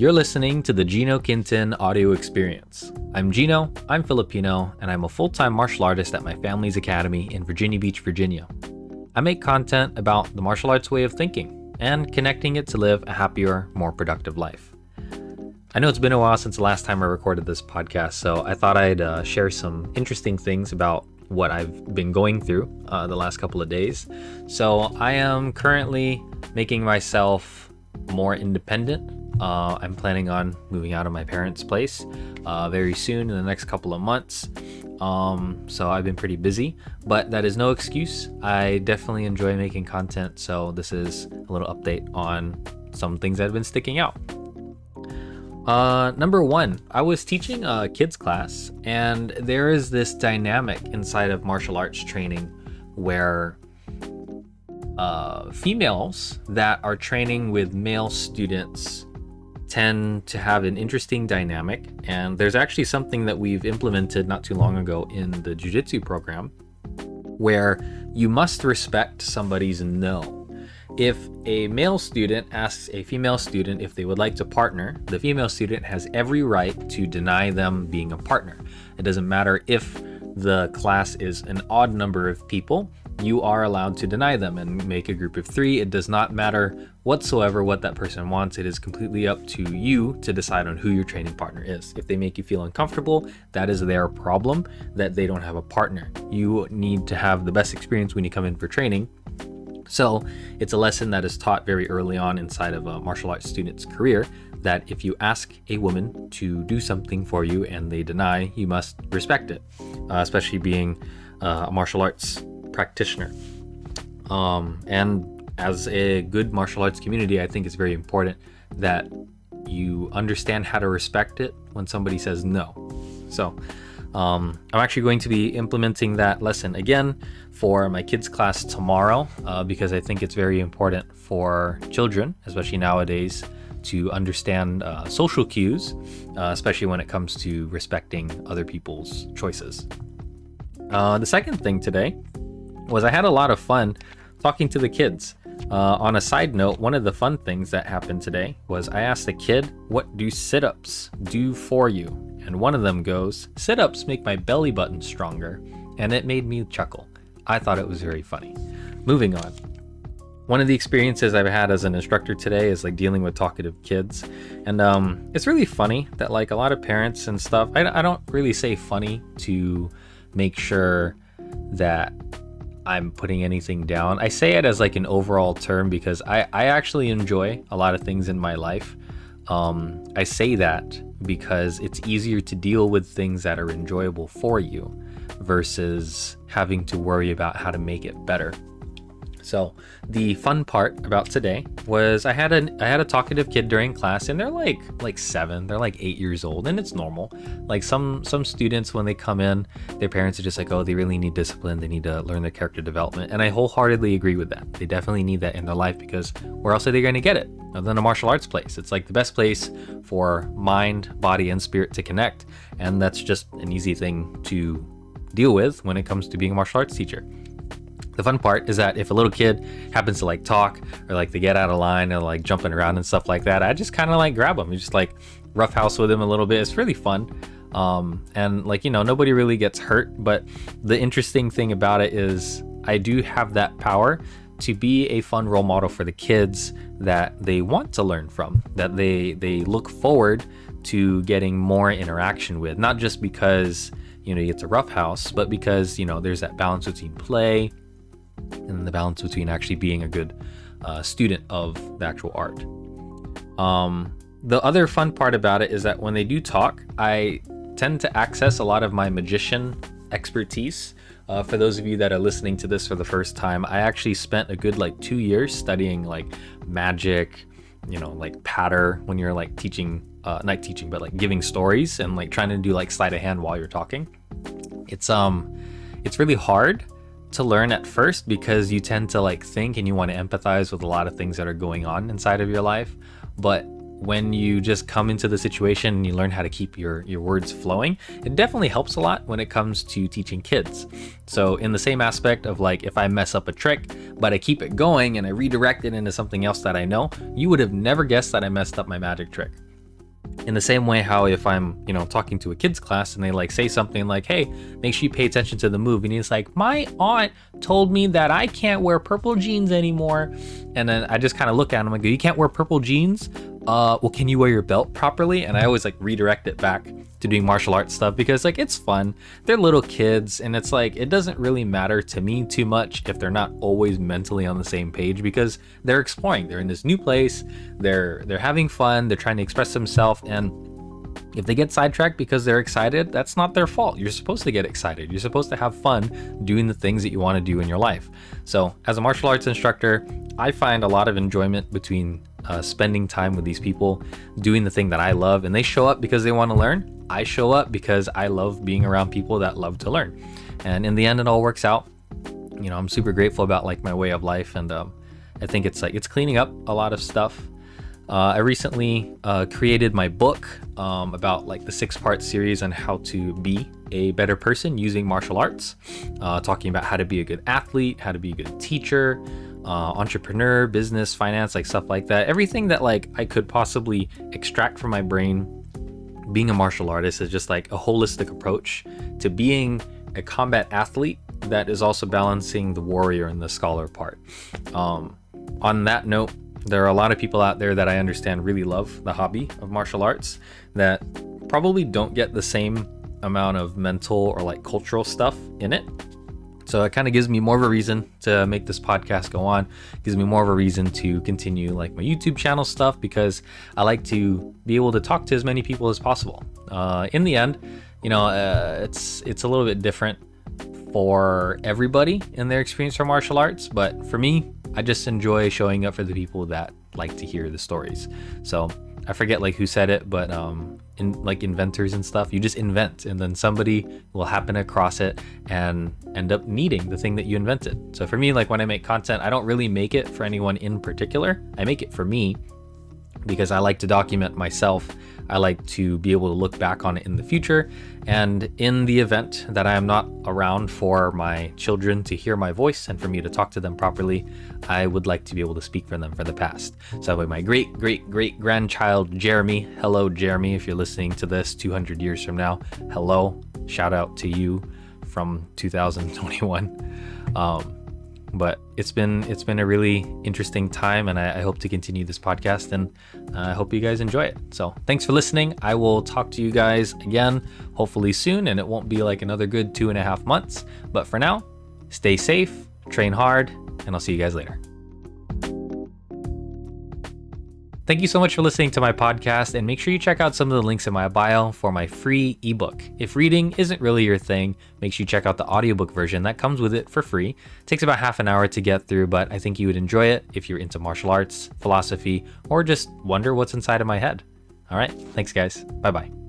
You're listening to the Geno Quintin audio experience. I'm Geno, I'm Filipino, and I'm a full time martial artist at my family's academy in Virginia Beach, Virginia. I make content about the martial arts way of thinking and connecting it to live a happier, more productive life. I know it's been a while since the last time I recorded this podcast, so I thought I'd uh, share some interesting things about what I've been going through uh, the last couple of days. So I am currently making myself more independent uh, I'm planning on moving out of my parents' place uh, very soon in the next couple of months. Um, so I've been pretty busy, but that is no excuse. I definitely enjoy making content. So this is a little update on some things that have been sticking out. Uh, number one, I was teaching a kids class, and there is this dynamic inside of martial arts training where uh, females that are training with male students tend to have an interesting dynamic. And there's actually something that we've implemented not too long ago in the Jiu Jitsu program where you must respect somebody's no. If a male student asks a female student if they would like to partner, the female student has every right to deny them being a partner. It doesn't matter if the class is an odd number of people, you are allowed to deny them and make a group of three. It does not matter whatsoever what that person wants. It is completely up to you to decide on who your training partner is. If they make you feel uncomfortable, that is their problem that they don't have a partner. You need to have the best experience when you come in for training. So, it's a lesson that is taught very early on inside of a martial arts student's career that if you ask a woman to do something for you and they deny, you must respect it, uh, especially being uh, a martial arts practitioner. Um, and as a good martial arts community, I think it's very important that you understand how to respect it when somebody says no. So, um, I'm actually going to be implementing that lesson again for my kids' class tomorrow uh, because I think it's very important for children, especially nowadays, to understand uh, social cues, uh, especially when it comes to respecting other people's choices. Uh, the second thing today was I had a lot of fun talking to the kids. Uh, on a side note, one of the fun things that happened today was I asked a kid, What do sit ups do for you? And one of them goes, Sit ups make my belly button stronger. And it made me chuckle. I thought it was very funny. Moving on. One of the experiences I've had as an instructor today is like dealing with talkative kids. And um, it's really funny that, like, a lot of parents and stuff, I, I don't really say funny to make sure that I'm putting anything down. I say it as like an overall term because I, I actually enjoy a lot of things in my life. Um, I say that because it's easier to deal with things that are enjoyable for you versus having to worry about how to make it better. So the fun part about today was I had a I had a talkative kid during class, and they're like like seven, they're like eight years old, and it's normal. Like some some students when they come in, their parents are just like, oh, they really need discipline, they need to learn their character development, and I wholeheartedly agree with that. They definitely need that in their life because where else are they going to get it other than a martial arts place? It's like the best place for mind, body, and spirit to connect, and that's just an easy thing to deal with when it comes to being a martial arts teacher. The fun part is that if a little kid happens to like talk or like they get out of line and like jumping around and stuff like that, I just kind of like grab them. You just like roughhouse with them a little bit. It's really fun. Um, and like, you know, nobody really gets hurt. But the interesting thing about it is I do have that power to be a fun role model for the kids that they want to learn from, that they they look forward to getting more interaction with, not just because you know it's a roughhouse, but because you know there's that balance between play and the balance between actually being a good uh, student of the actual art. Um, the other fun part about it is that when they do talk, I tend to access a lot of my magician expertise. Uh, for those of you that are listening to this for the first time, I actually spent a good like two years studying like magic, you know, like patter when you're like teaching, uh, not teaching, but like giving stories and like trying to do like sleight of hand while you're talking. It's um, it's really hard to learn at first because you tend to like think and you want to empathize with a lot of things that are going on inside of your life. But when you just come into the situation and you learn how to keep your, your words flowing, it definitely helps a lot when it comes to teaching kids. So, in the same aspect of like if I mess up a trick, but I keep it going and I redirect it into something else that I know, you would have never guessed that I messed up my magic trick. In the same way how if i'm you know talking to a kids class and they like say something like hey make sure you pay attention to the movie and he's like my aunt told me that i can't wear purple jeans anymore. And then i just kind of look at him and go you can't wear purple jeans uh well can you wear your belt properly and i always like redirect it back to doing martial arts stuff because like it's fun they're little kids and it's like it doesn't really matter to me too much if they're not always mentally on the same page because they're exploring they're in this new place they're they're having fun they're trying to express themselves and if they get sidetracked because they're excited, that's not their fault. You're supposed to get excited. You're supposed to have fun doing the things that you want to do in your life. So, as a martial arts instructor, I find a lot of enjoyment between uh, spending time with these people, doing the thing that I love, and they show up because they want to learn. I show up because I love being around people that love to learn. And in the end, it all works out. You know, I'm super grateful about like my way of life, and um, I think it's like it's cleaning up a lot of stuff uh, I recently uh, created my book um, about like the six part series on how to be a better person using martial arts, uh, talking about how to be a good athlete, how to be a good teacher, uh, entrepreneur, business, finance, like stuff like that. Everything that like I could possibly extract from my brain. Being a martial artist is just like a holistic approach to being a combat athlete that is also balancing the warrior and the scholar part. Um, on that note, there are a lot of people out there that I understand really love the hobby of martial arts that probably don't get the same amount of mental or like cultural stuff in it. So it kind of gives me more of a reason to make this podcast go on. It gives me more of a reason to continue like my YouTube channel stuff because I like to be able to talk to as many people as possible. Uh, in the end, you know, uh, it's it's a little bit different for everybody in their experience for martial arts, but for me, I just enjoy showing up for the people that like to hear the stories. So I forget like who said it, but um, in like inventors and stuff, you just invent, and then somebody will happen across it and end up needing the thing that you invented. So for me, like when I make content, I don't really make it for anyone in particular. I make it for me because I like to document myself. I like to be able to look back on it in the future. And in the event that I am not around for my children to hear my voice and for me to talk to them properly, I would like to be able to speak for them for the past. So, with my great, great, great grandchild, Jeremy, hello, Jeremy, if you're listening to this 200 years from now, hello, shout out to you from 2021. Um, but it's been it's been a really interesting time and I, I hope to continue this podcast and uh, I hope you guys enjoy it. So thanks for listening. I will talk to you guys again hopefully soon and it won't be like another good two and a half months. But for now stay safe train hard and I'll see you guys later Thank you so much for listening to my podcast, and make sure you check out some of the links in my bio for my free ebook. If reading isn't really your thing, make sure you check out the audiobook version that comes with it for free. It takes about half an hour to get through, but I think you would enjoy it if you're into martial arts, philosophy, or just wonder what's inside of my head. All right, thanks, guys. Bye bye.